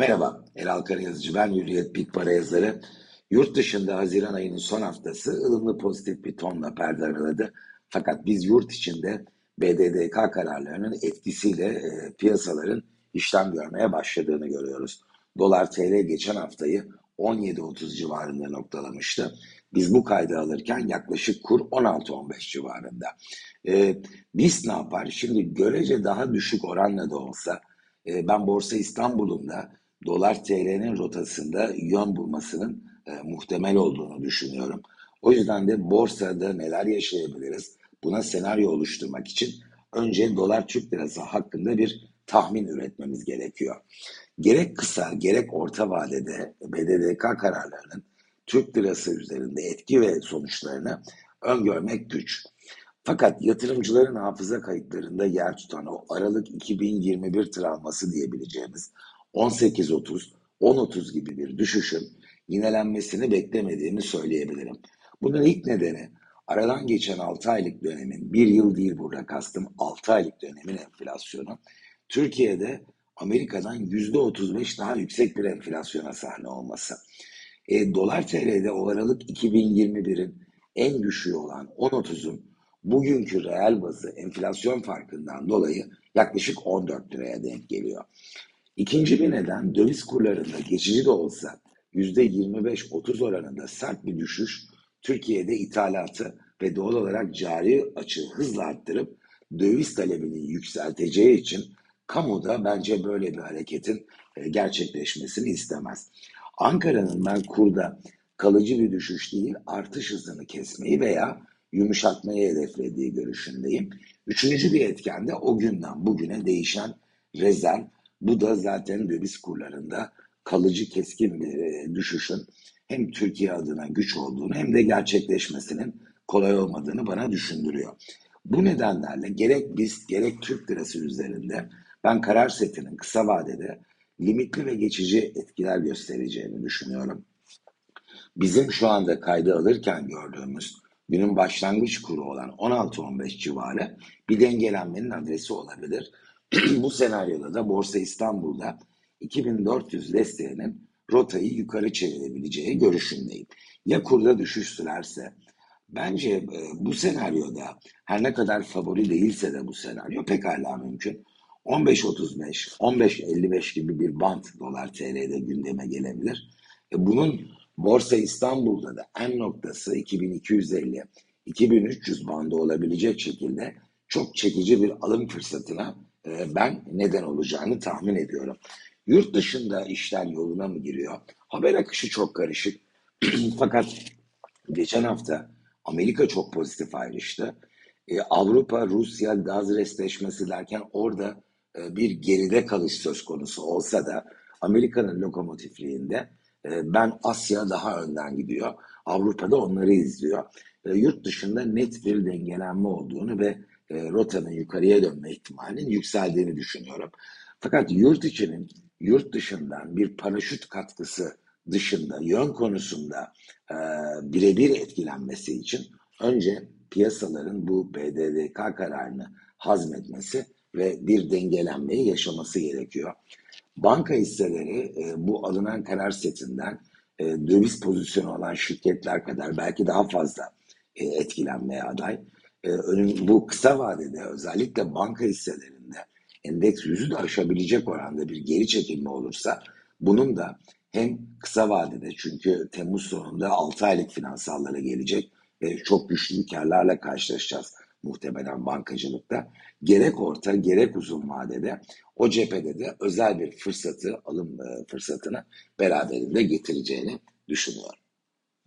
Merhaba, Elal Karayazıcı ben, Hürriyet Bit Para yazarı. Yurt dışında Haziran ayının son haftası ılımlı pozitif bir tonla perde araladı. Fakat biz yurt içinde BDDK kararlarının etkisiyle e, piyasaların işlem görmeye başladığını görüyoruz. Dolar TL geçen haftayı 17.30 civarında noktalamıştı. Biz bu kaydı alırken yaklaşık kur 16-15 civarında. E, biz ne yapar? Şimdi görece daha düşük oranla da olsa e, ben Borsa İstanbul'un da dolar TL'nin rotasında yön bulmasının e, muhtemel olduğunu düşünüyorum. O yüzden de borsada neler yaşayabiliriz? Buna senaryo oluşturmak için önce dolar Türk lirası hakkında bir tahmin üretmemiz gerekiyor. Gerek kısa gerek orta vadede BDDK kararlarının Türk lirası üzerinde etki ve sonuçlarını öngörmek güç. Fakat yatırımcıların hafıza kayıtlarında yer tutan o Aralık 2021 travması diyebileceğimiz 18.30, 10.30 gibi bir düşüşün yinelenmesini beklemediğimi söyleyebilirim. Bunun ilk nedeni aradan geçen 6 aylık dönemin, bir yıl değil burada kastım 6 aylık dönemin enflasyonu, Türkiye'de Amerika'dan %35 daha yüksek bir enflasyona sahne olması. E, dolar TL'de o Aralık 2021'in en düşüğü olan 10.30'un bugünkü reel bazı enflasyon farkından dolayı yaklaşık 14 liraya denk geliyor. İkinci bir neden döviz kurlarında geçici de olsa %25-30 oranında sert bir düşüş Türkiye'de ithalatı ve doğal olarak cari açığı hızla arttırıp döviz talebini yükselteceği için kamuda bence böyle bir hareketin e, gerçekleşmesini istemez. Ankara'nın ben kurda kalıcı bir düşüş değil artış hızını kesmeyi veya yumuşatmayı hedeflediği görüşündeyim. Üçüncü bir etken de o günden bugüne değişen rezerv bu da zaten döviz kurlarında kalıcı keskin bir e, düşüşün hem Türkiye adına güç olduğunu hem de gerçekleşmesinin kolay olmadığını bana düşündürüyor. Bu nedenlerle gerek biz gerek Türk lirası üzerinde ben karar setinin kısa vadede limitli ve geçici etkiler göstereceğini düşünüyorum. Bizim şu anda kaydı alırken gördüğümüz günün başlangıç kuru olan 16-15 civarı bir dengelenmenin adresi olabilir. Bu senaryoda da Borsa İstanbul'da 2400 desteğinin rotayı yukarı çevirebileceği görüşündeyim. Ya kurda düşüş sürerse bence e, bu senaryoda her ne kadar favori değilse de bu senaryo pekala mümkün. 15.35, 15.55 gibi bir band dolar TL'de gündeme gelebilir. E, bunun Borsa İstanbul'da da en noktası 2250, 2300 bandı olabilecek şekilde çok çekici bir alım fırsatına e, ben neden olacağını tahmin ediyorum. Yurt dışında işler yoluna mı giriyor? Haber akışı çok karışık. Fakat geçen hafta Amerika çok pozitif ayrıştı. Ee, Avrupa, Rusya gaz restleşmesi derken orada e, bir geride kalış söz konusu olsa da Amerika'nın lokomotifliğinde e, ben Asya daha önden gidiyor. Avrupa'da onları izliyor. E, yurt dışında net bir dengelenme olduğunu ve e, rotanın yukarıya dönme ihtimalinin yükseldiğini düşünüyorum. Fakat yurt içinin yurt dışından bir paraşüt katkısı dışında yön konusunda e, birebir etkilenmesi için önce piyasaların bu BDDK kararını hazmetmesi ve bir dengelenmeyi yaşaması gerekiyor. Banka hisseleri e, bu alınan karar setinden e, döviz pozisyonu olan şirketler kadar belki daha fazla e, etkilenmeye aday. E, önüm, bu kısa vadede özellikle banka hisselerinde endeks yüzü de aşabilecek oranda bir geri çekilme olursa bunun da hem kısa vadede çünkü Temmuz sonunda 6 aylık finansallara gelecek ve çok güçlü karlarla karşılaşacağız muhtemelen bankacılıkta. Gerek orta gerek uzun vadede o cephede de özel bir fırsatı alım e, fırsatını beraberinde getireceğini düşünüyorum.